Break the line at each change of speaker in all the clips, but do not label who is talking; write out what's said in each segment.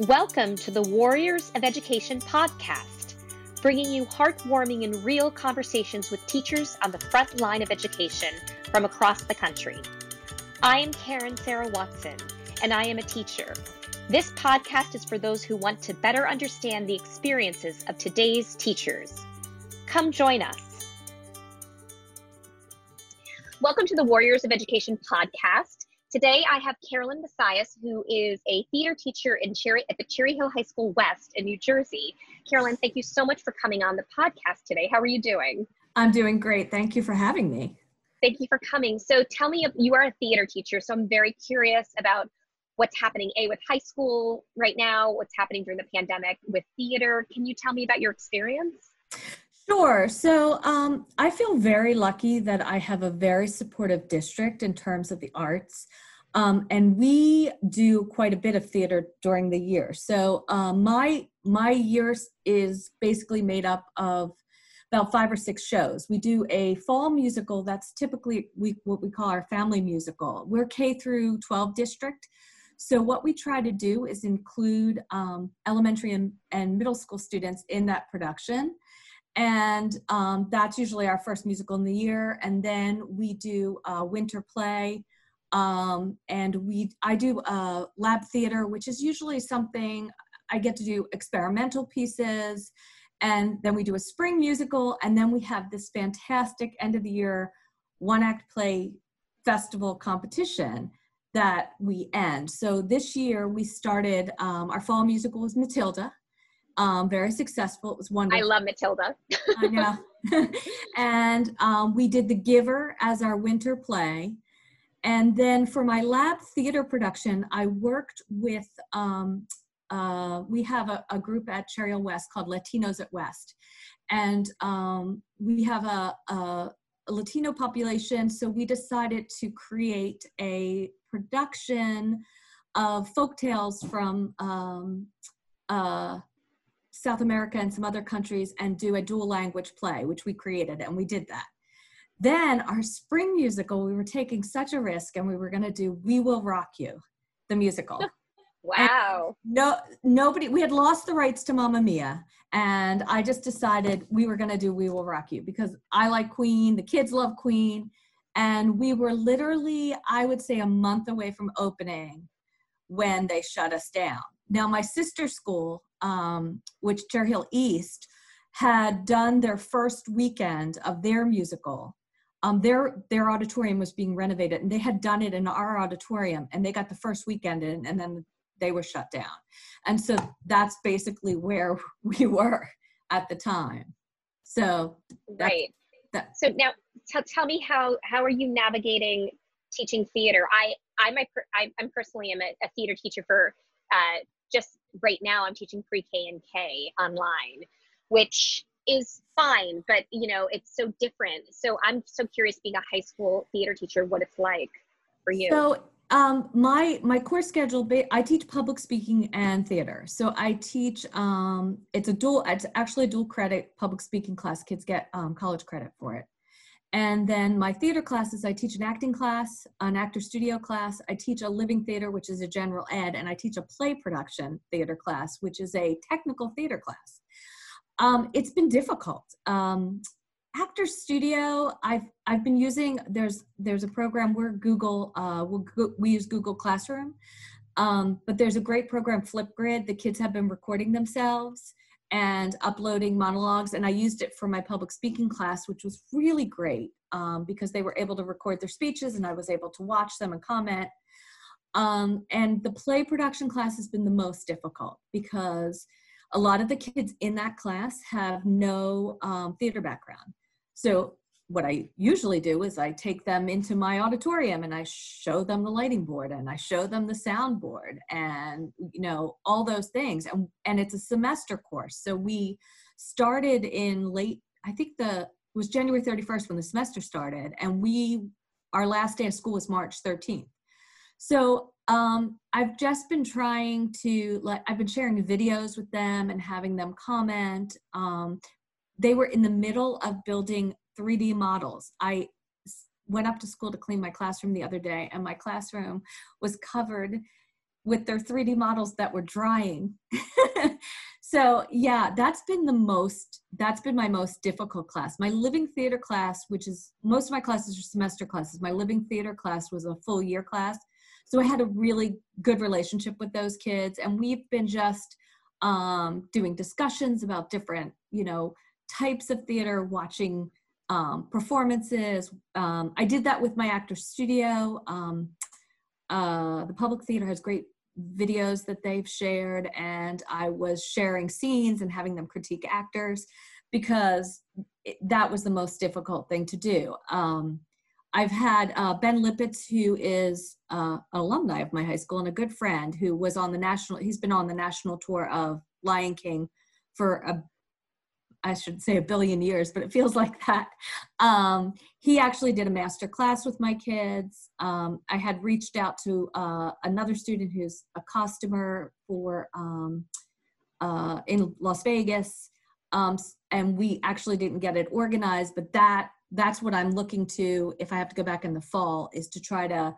Welcome to the Warriors of Education podcast, bringing you heartwarming and real conversations with teachers on the front line of education from across the country. I am Karen Sarah Watson, and I am a teacher. This podcast is for those who want to better understand the experiences of today's teachers. Come join us. Welcome to the Warriors of Education podcast. Today I have Carolyn Messias, who is a theater teacher in Cherry at the Cherry Hill High School West in New Jersey. Carolyn, thank you so much for coming on the podcast today. How are you doing?
I'm doing great. Thank you for having me.
Thank you for coming. So tell me, you are a theater teacher, so I'm very curious about what's happening a with high school right now, what's happening during the pandemic with theater. Can you tell me about your experience?
Sure. So um, I feel very lucky that I have a very supportive district in terms of the arts. Um, and we do quite a bit of theater during the year. So um, my my year is basically made up of about five or six shows. We do a fall musical that's typically we what we call our family musical. We're K through 12 district. So what we try to do is include um, elementary and, and middle school students in that production and um, that's usually our first musical in the year. And then we do a winter play um, and we i do a lab theater which is usually something i get to do experimental pieces. And then we do a spring musical and then we have this fantastic end of the year one act play festival competition that we end. So this year we started um, our fall musical was matilda um, very successful. It was wonderful.
I love Matilda.
I know. and um, we did The Giver as our winter play. And then for my lab theater production, I worked with, um, uh, we have a, a, group at Cherry Hill West called Latinos at West. And um, we have a, a, a Latino population, so we decided to create a production of folk tales from um, uh, South America and some other countries and do a dual language play, which we created, and we did that. Then our spring musical, we were taking such a risk and we were going to do We Will Rock You, the musical.
wow.
And no, nobody, we had lost the rights to Mamma Mia. And I just decided we were going to do We Will Rock You because I like Queen, the kids love Queen. And we were literally, I would say, a month away from opening when they shut us down. Now, my sister school um, which Cherry Hill East had done their first weekend of their musical. Um, their their auditorium was being renovated, and they had done it in our auditorium, and they got the first weekend in, and then they were shut down. And so that's basically where we were at the time. So
right. That, so now, t- tell me how how are you navigating teaching theater? I I'm a, I, I'm personally am a, a theater teacher for uh, just right now I'm teaching pre-K and K online, which is fine, but you know, it's so different. So I'm so curious being a high school theater teacher, what it's like for you.
So um, my my course schedule i teach public speaking and theater so i teach um, it's a dual it's actually a dual credit public speaking class kids get um, college credit for it and then my theater classes, I teach an acting class, an actor studio class. I teach a living theater, which is a general ed, and I teach a play production theater class, which is a technical theater class. Um, it's been difficult. Um, actor studio, I've I've been using. There's there's a program where Google uh, we use Google Classroom, um, but there's a great program Flipgrid. The kids have been recording themselves and uploading monologues. And I used it for my public speaking class, which was really great um, because they were able to record their speeches and I was able to watch them and comment. Um, and the play production class has been the most difficult because a lot of the kids in that class have no um, theater background. So what I usually do is I take them into my auditorium and I show them the lighting board and I show them the sound board and you know all those things. And and it's a semester course. So we started in late I think the was January 31st when the semester started and we our last day of school was March 13th so um, I've just been trying to like I've been sharing videos with them and having them comment. Um, they were in the middle of building 3D models. I went up to school to clean my classroom the other day, and my classroom was covered with their 3D models that were drying. so yeah, that's been the most, that's been my most difficult class. My living theater class, which is most of my classes are semester classes. My living theater class was a full year class. So I had a really good relationship with those kids. And we've been just um, doing discussions about different, you know, types of theater, watching um, performances. Um, I did that with my actor studio. Um, uh, the public theater has great videos that they've shared, and I was sharing scenes and having them critique actors because it, that was the most difficult thing to do. Um, I've had uh, Ben Lippitz, who is uh, an alumni of my high school and a good friend, who was on the national. He's been on the national tour of Lion King for a I should say a billion years, but it feels like that. Um, he actually did a master class with my kids. Um, I had reached out to uh, another student who's a costumer for um, uh, in Las Vegas, um, and we actually didn't get it organized. But that that's what I'm looking to if I have to go back in the fall is to try to,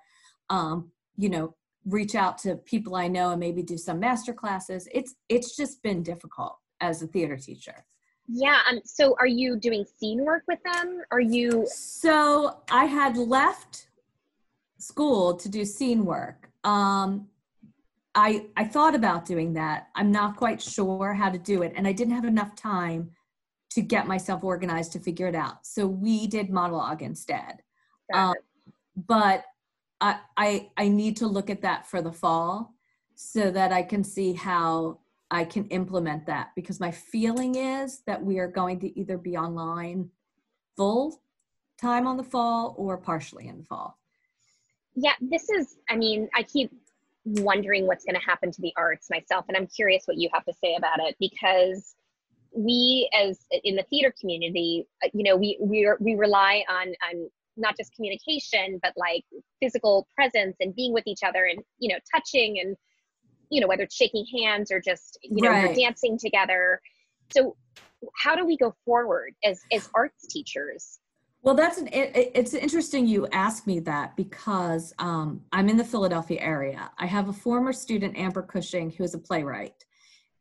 um, you know, reach out to people I know and maybe do some master classes. It's it's just been difficult as a theater teacher.
Yeah. Um, so are you doing scene work with them? Are you?
So I had left school to do scene work. Um, I, I thought about doing that. I'm not quite sure how to do it. And I didn't have enough time to get myself organized to figure it out. So we did monologue instead. Um, but I, I, I need to look at that for the fall so that I can see how I can implement that because my feeling is that we are going to either be online full time on the fall or partially in the fall.
Yeah, this is, I mean, I keep wondering what's going to happen to the arts myself, and I'm curious what you have to say about it because we, as in the theater community, uh, you know, we we we rely on on not just communication, but like physical presence and being with each other and you know, touching and you know whether it's shaking hands or just you know right. you're dancing together. So how do we go forward as as arts teachers?
Well that's an it, it's interesting you ask me that because um, i'm in the philadelphia area. I have a former student amber cushing who is a playwright.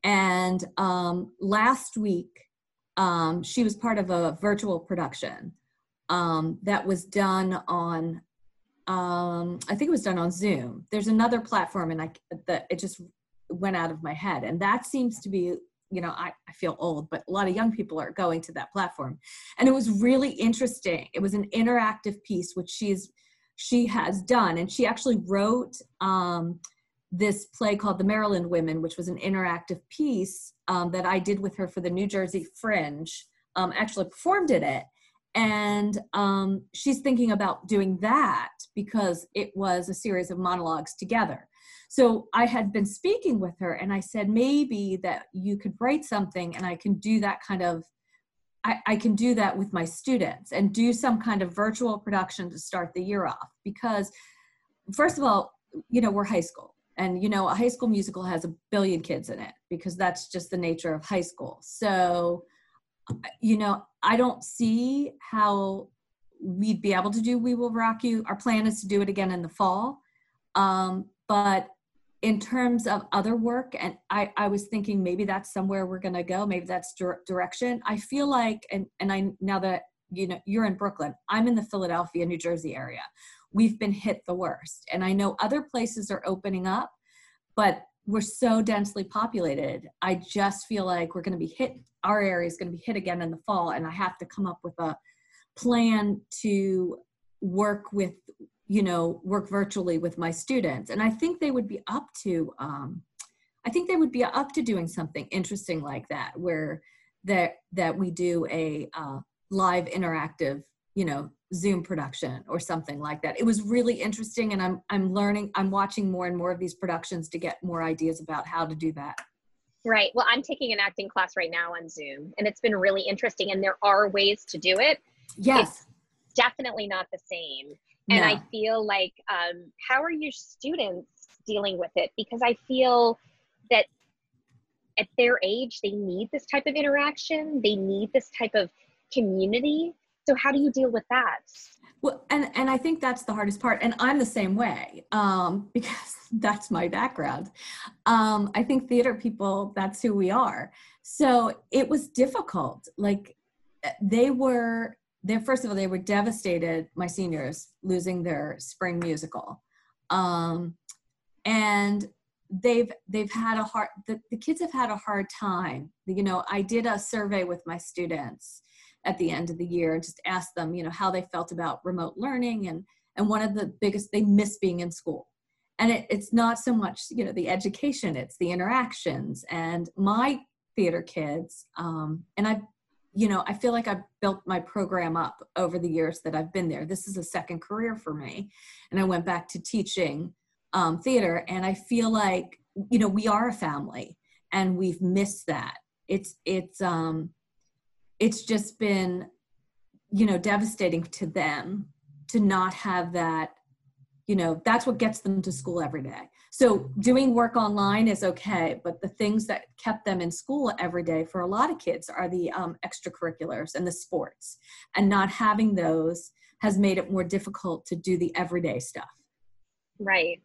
And um, last week um, she was part of a virtual production um, that was done on um, I think it was done on Zoom. There's another platform, and I that it just went out of my head, and that seems to be you know I, I feel old but a lot of young people are going to that platform. And it was really interesting. It was an interactive piece which she's she has done. And she actually wrote um, this play called the maryland women which was an interactive piece um, that i did with her for the new jersey fringe. Um, actually performed in it and um, she's thinking about doing that because it was a series of monologues together. So i had been speaking with her and i said maybe that you could write something and i can do that kind of I, I can do that with my students and do some kind of virtual production to start the year off. Because first of all you know we're high school and you know a high school musical has a billion kids in it because that's just the nature of high school. So you know, I don't see how we'd be able to do We Will Rock You. Our plan is to do it again in the fall. Um, but in terms of other work, and I, I was thinking maybe that's somewhere we're going to go. Maybe that's dir- direction. I feel like, and, and I, now that, you know, you're in Brooklyn, I'm in the Philadelphia, New Jersey area. We've been hit the worst. And I know other places are opening up, but we're so densely populated. I just feel like we're going to be hit our area is going to be hit again in the fall and i have to come up with a plan to work with you know work virtually with my students and i think they would be up to um, i think they would be up to doing something interesting like that where that that we do a uh, live interactive you know zoom production or something like that it was really interesting and i'm i'm learning i'm watching more and more of these productions to get more ideas about how to do that
Right. Well, I'm taking an acting class right now on Zoom, and it's been really interesting. And there are ways to do it.
Yes.
It's definitely not the same. And no. I feel like, um, how are your students dealing with it? Because I feel that at their age, they need this type of interaction, they need this type of community. So, how do you deal with that?
Well, and and I think that's the hardest part, and I'm the same way um, because that's my background. Um, I think theater people, that's who we are. So it was difficult. Like eh, they were, they first of all, they were devastated. My seniors losing their spring musical, um, and they've they've had a hard. The, the kids have had a hard time. You know, I did a survey with my students at the end of the year and just asked them, you know, how they felt about remote learning and and one of the biggest they miss being in school. And it, it's not so much you know the education it's the interactions and my theater kids um, and i you know i feel like i've built my program up over the years that i've been there. This is a second career for me. And i went back to teaching um, theater and i feel like you know we are a family and we've missed that. It's it's um it's just been you know devastating to them to not have that you know that's what gets them to school every day. So doing work online is okay but the things that kept them in school every day for a lot of kids are the um, extracurriculars and the sports. And not having those has made it more difficult to do the everyday stuff.
Right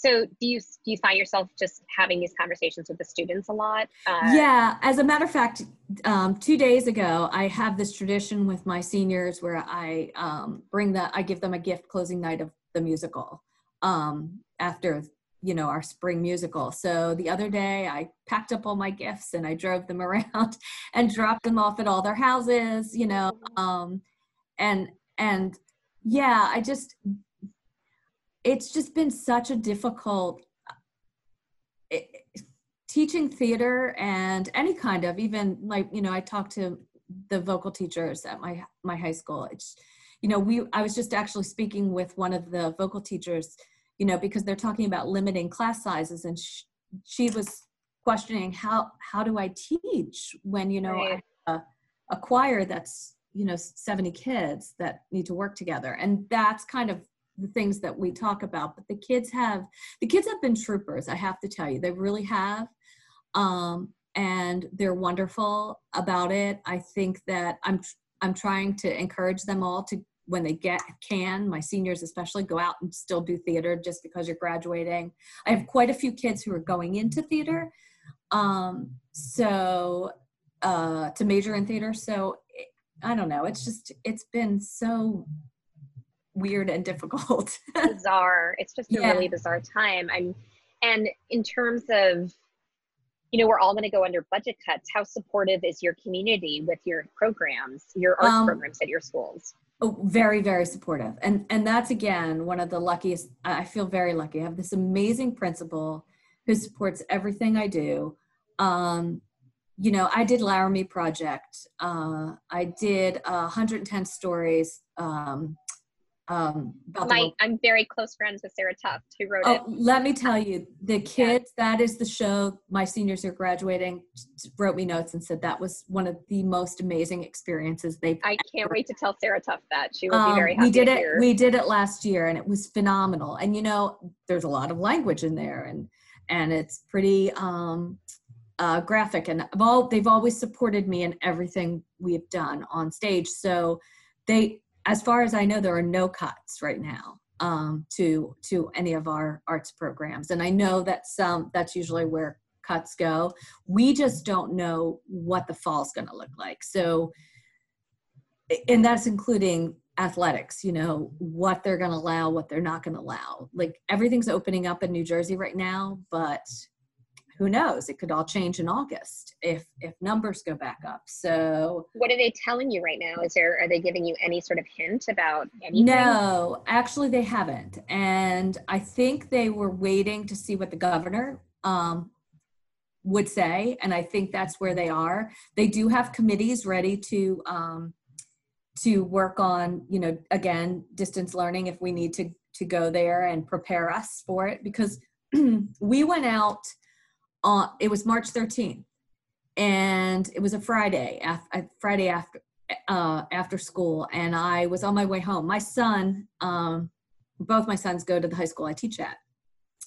so do you do you find yourself just having these conversations with the students a lot?
Uh, yeah as a matter of fact um, two days ago i have this tradition with my seniors where i um, bring the i give them a gift closing night of the musical um, after you know our spring musical. So the other day i packed up all my gifts and i drove them around and dropped them off at all their houses you know um, and and yeah i just it's just been such a difficult it, teaching theater and any kind of even like you know i talked to the vocal teachers at my my high school it's you know we i was just actually speaking with one of the vocal teachers you know because they're talking about limiting class sizes and she, she was questioning how how do i teach when you know right. a, a choir that's you know 70 kids that need to work together and that's kind of the things that we talk about but the kids have the kids have been troopers i have to tell you they really have um, and they're wonderful about it. I think that i'm I'm trying to encourage them all to when they get can my seniors especially go out and still do theater just because you're graduating. I have quite a few kids who are going into theater um so uh to major in theater so i don't know it's just it's been so weird and difficult
bizarre it's just a yeah. really bizarre time i'm and in terms of you know, we're all going to go under budget cuts. How supportive is your community with your programs, your arts um, programs at your schools?
Oh, very, very supportive. And and that's again one of the luckiest. I feel very lucky. I have this amazing principal who supports everything I do. Um, you know, I did Laramie Project. Uh, I did uh, 110 stories. Um,
um, My, I'm very close friends with Sarah Tuft, who wrote oh, it.
Let me tell you, the kids, yeah. that is the show. My seniors are graduating, wrote me notes and said that was one of the most amazing experiences they've.
I can't ever. wait to tell Sarah Tuft that. She will um, be very happy.
We did it.
Hear.
We did it last year, and it was phenomenal. And you know, there's a lot of language in there, and and it's pretty um, uh, graphic. And all, they've always supported me in everything we've done on stage. So they as far as I know, there are no cuts right now um, to to any of our arts programs, and I know that some that's usually where cuts go. We just don't know what the fall's going to look like. So, and that's including athletics. You know what they're going to allow, what they're not going to allow. Like everything's opening up in New Jersey right now, but who knows? It could all change in august if if numbers go back up. So
what are they telling you right now? Is there are they giving you any sort of hint about anything?
No actually they haven't. And i think they were waiting to see what the governor um, would say and i think that's where they are. They do have committees ready to um, to work on you know again distance learning if we need to to go there and prepare us for it because we went out it was March 13th, and it was a Friday, after, Friday after uh, after school, and I was on my way home. My son, um, both my sons go to the high school I teach at.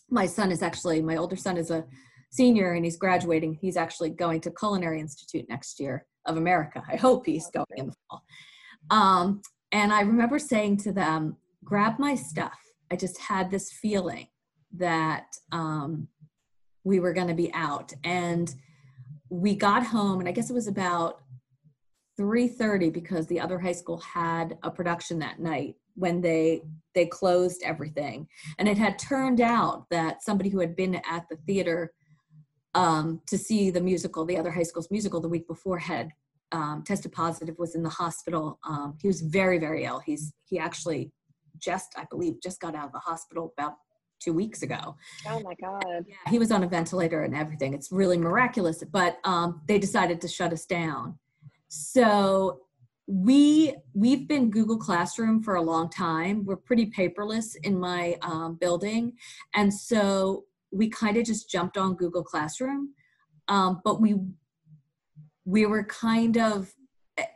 My son is actually my older son is a senior and he's graduating. He's actually going to Culinary Institute next year of America. I hope he's going in the fall. Um, And I remember saying to them, grab my stuff. I just had this feeling that um, we were going to be out. And we got home, and I guess it was about 3.30 because the other high school had a production that night when they they closed everything. And it had turned out that somebody who had been at the theater um, to see the musical the other high school's musical the week before had um, tested positive was in the hospital. Um, he was very very ill. He's he actually just i believe just got out of the hospital about two weeks ago.
Oh my god.
Yeah, he was on a ventilator and everything. It's really miraculous but um, they decided to shut us down. So we we've been google classroom for a long time. We're pretty paperless in my um, building. And so we kind of just jumped on google classroom um, but we we were kind of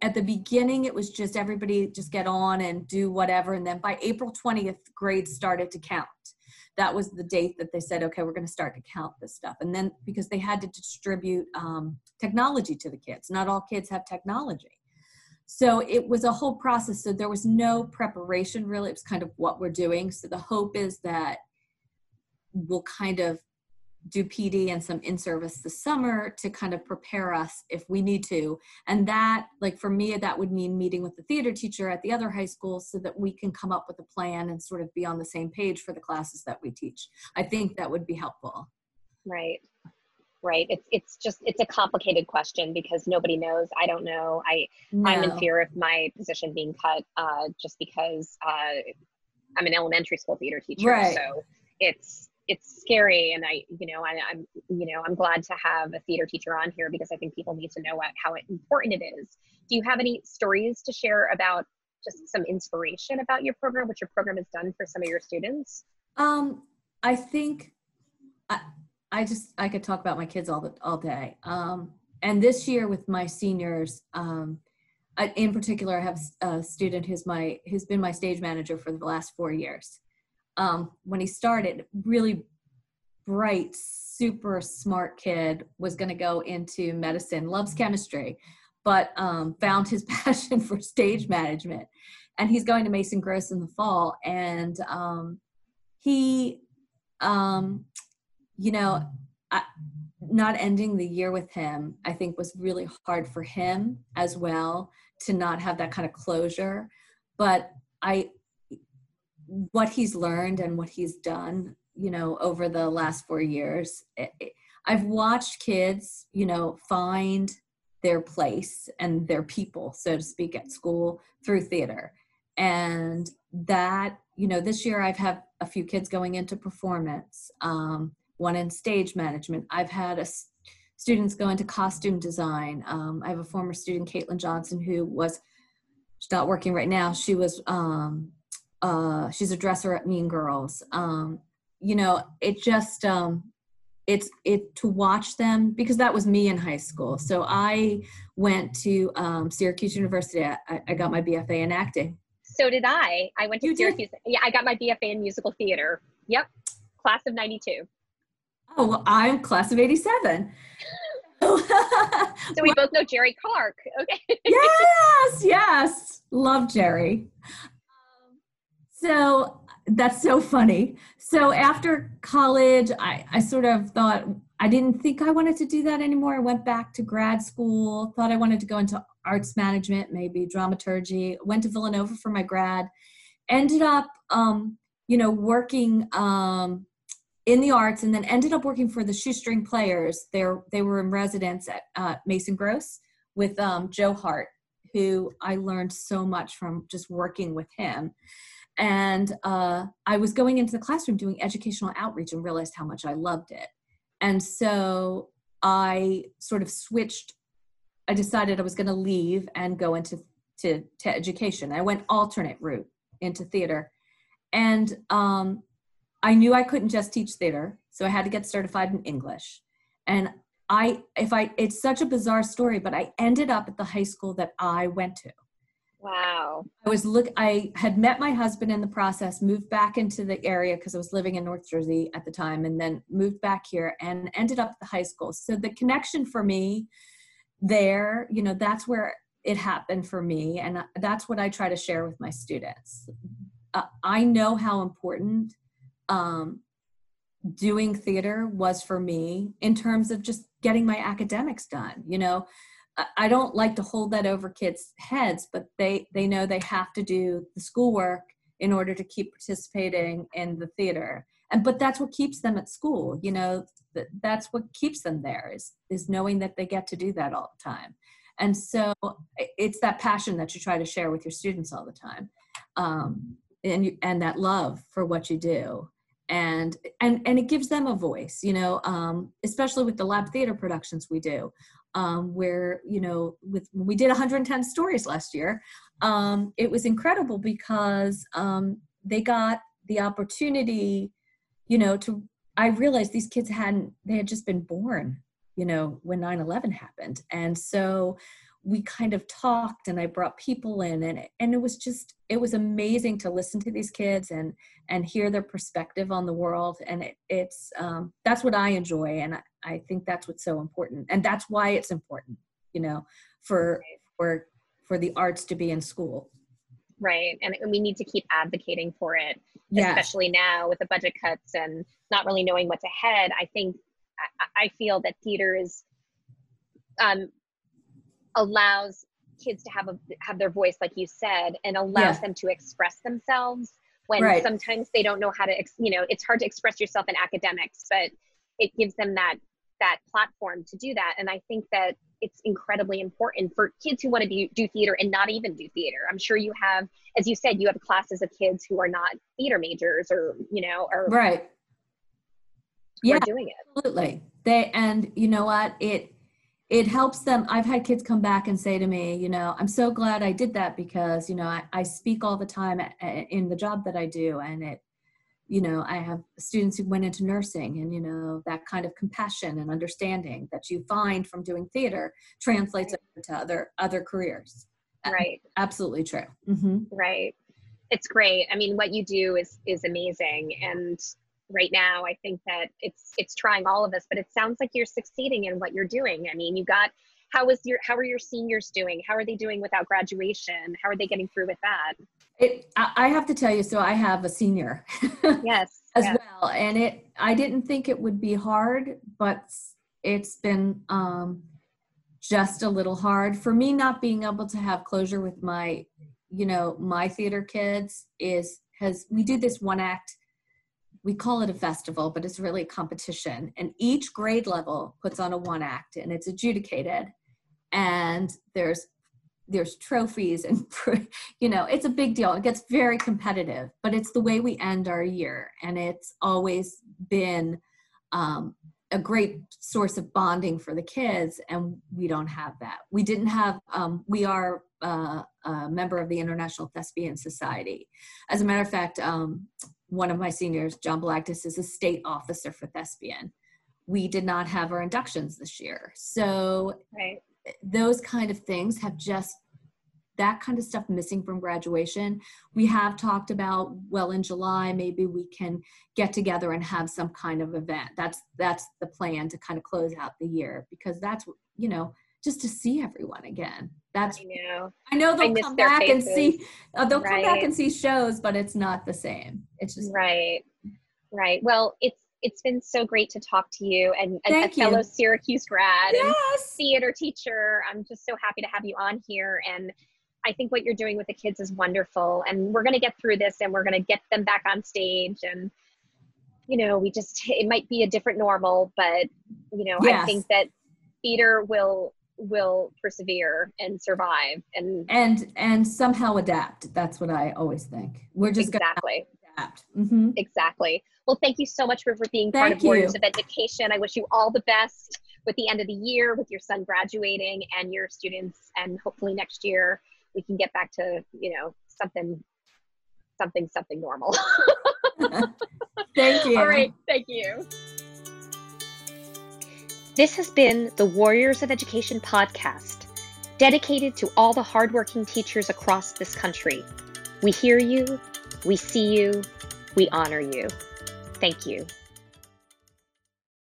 at the beginning it was just everybody just get on and do whatever and then by april 20th grades started to count that was the date that they said okay we're going to start to count this stuff and then because they had to distribute um, technology to the kids not all kids have technology so it was a whole process. So there was no preparation really. It was kind of what we're doing. So the hope is that we'll kind of do PD and some in service this summer to kind of prepare us if we need to. And that, like for me, that would mean meeting with the theater teacher at the other high school so that we can come up with a plan and sort of be on the same page for the classes that we teach. I think that would be helpful.
Right right it's it's just it's a complicated question because nobody knows i don't know i no. i'm in fear of my position being cut uh, just because uh, i'm an elementary school theater teacher right. so it's it's scary and i you know I, am you know i'm glad to have a theater teacher on here because i think people need to know what, how important it is do you have any stories to share about just some inspiration about your program what your program has done for some of your students
um i think I, I just I could talk about my kids all the all day. Um, and this year with my seniors, um, I, in particular, I have a student who's my who's been my stage manager for the last four years. Um, when he started, really bright, super smart kid, was going to go into medicine, loves chemistry, but um, found his passion for stage management, and he's going to Mason Gross in the fall, and um, he um, you know, I, not ending the year with him, I think was really hard for him as well to not have that kind of closure. But I, what he's learned and what he's done, you know, over the last four years, it, it, I've watched kids, you know, find their place and their people, so to speak, at school through theater. And that, you know, this year I've had a few kids going into performance. Um, one in stage management. I've had a, students go into costume design. Um, I have a former student, Caitlin Johnson, who was, she's not working right now. She was, um, uh, she's a dresser at Mean Girls. Um, you know, it just, um, it's it to watch them because that was me in high school. So I went to um, Syracuse University. I, I got my BFA in acting.
So did I. I went to you Syracuse. Did? Yeah, I got my BFA in musical theater. Yep, class of '92.
Oh, well, I'm class of 87.
so we both know Jerry Clark. Okay.
yes, yes. Love Jerry. So that's so funny. So after college, I, I sort of thought I didn't think I wanted to do that anymore. I went back to grad school, thought I wanted to go into arts management, maybe dramaturgy. Went to Villanova for my grad. Ended up, um, you know, working um, in the arts and then ended up working for the shoestring players There, they were in residence at uh, mason gross with um, joe hart who i learned so much from just working with him and uh, i was going into the classroom doing educational outreach and realized how much i loved it and so i sort of switched i decided i was going to leave and go into to, to education i went alternate route into theater and um, I knew I couldn't just teach theater, so I had to get certified in English. And I, if I, it's such a bizarre story, but I ended up at the high school that I went to.
Wow.
I was look. I had met my husband in the process, moved back into the area because I was living in North Jersey at the time, and then moved back here and ended up at the high school. So the connection for me there, you know, that's where it happened for me and that's what i try to share with my students uh, i know how important um, doing theater was for me in terms of just getting my academics done you know i don't like to hold that over kids heads but they they know they have to do the schoolwork in order to keep participating in the theater. And but that's what keeps them at school you know that's what keeps them there is is knowing that they get to do that all the time. And so it's that passion that you try to share with your students all the time um, and you, and that love for what you do. And and and it gives them a voice you know um, especially with the lab theater productions we do um, where you know with we did 110 stories last year um, it was incredible because um, they got the opportunity you know to i realized these kids hadn't they had just been born you know when 9-11 happened. And so we kind of talked and i brought people in and and it was just it was amazing to listen to these kids and and hear their perspective on the world. And it, it's um, that's what i enjoy and I, I think that's what's so important. And that's why it's important you know for for for the arts to be in school.
Right. And we need to keep advocating for it yes. especially now with the budget cuts and not really knowing what's ahead. I think i, I feel that theater is um, allows kids to have a have their voice like you said and allows yeah. them to express themselves when right. sometimes they don't know how to you know it's hard to express yourself in academics but it gives them that that platform to do that. And i think that it's incredibly important for kids who want to do, do theater and not even do theater. I'm sure you have as you said you have classes of kids who are not theater majors or you know or
right. yeah doing it. absolutely. They and you know what? It it helps them i've had kids come back and say to me you know i'm so glad i did that because you know i, I speak all the time in the job that i do and it you know i have students who went into nursing and you know that kind of compassion and understanding that you find from doing theater translates right. to other other careers.
Right.
absolutely true. Mm-hmm.
right. It's great. I mean what you do is is amazing and right now i think that it's it's trying all of us but it sounds like you're succeeding in what you're doing. I mean you got how is your how are your seniors doing? How are they doing without graduation? How are they getting through with that?
It i have to tell you so i have a senior
yes
as
yes.
well and it i didn't think it would be hard but it's been um just a little hard. For me not being able to have closure with my you know my theater kids is has we do this one act we call it a festival, but it's really a competition. And each grade level puts on a one act and it's adjudicated. And there's there's trophies and you know it's a big deal it gets very competitive but it's the way we end our year and it's always been um, a great source of bonding for the kids and we don't have that we didn't have um, we are uh, a member of the international thespian society as a matter of fact um, one of my seniors, John Blagdis, is a state officer for Thespian. We did not have our inductions this year. So
right.
those kind of things have just that kind of stuff missing from graduation. We have talked about, well, in July, maybe we can get together and have some kind of event. That's that's the plan to kind of close out the year because that's you know just to see everyone again. That's
I know.
I know they'll I come back faces. and see uh, they'll right. come back and see shows, but it's not the same. It's just
right, right. Well, it's it's been so great to talk to you and, a fellow Syracuse grad
yes.
and theater teacher. I'm just so happy to have you on here and. I think what you're doing with the kids is wonderful, and we're going to get through this, and we're going to get them back on stage, and you know, we just it might be a different normal, but you know, yes. I think that theater will will persevere and survive and
and and somehow adapt. That's what i always think. We're just
exactly.
adapt. Mm-hmm.
exactly. Well thank you so much for, for being
thank
part of warriors of education. I wish you all the best with the end of the year with your son graduating and your students and hopefully next year we can get back to you know something something something normal.
Thank you.
All right. Thank you this has been the Warriors of Education podcast, dedicated to all the hardworking teachers across this country. We hear you, we see you, we honor you. Thank you.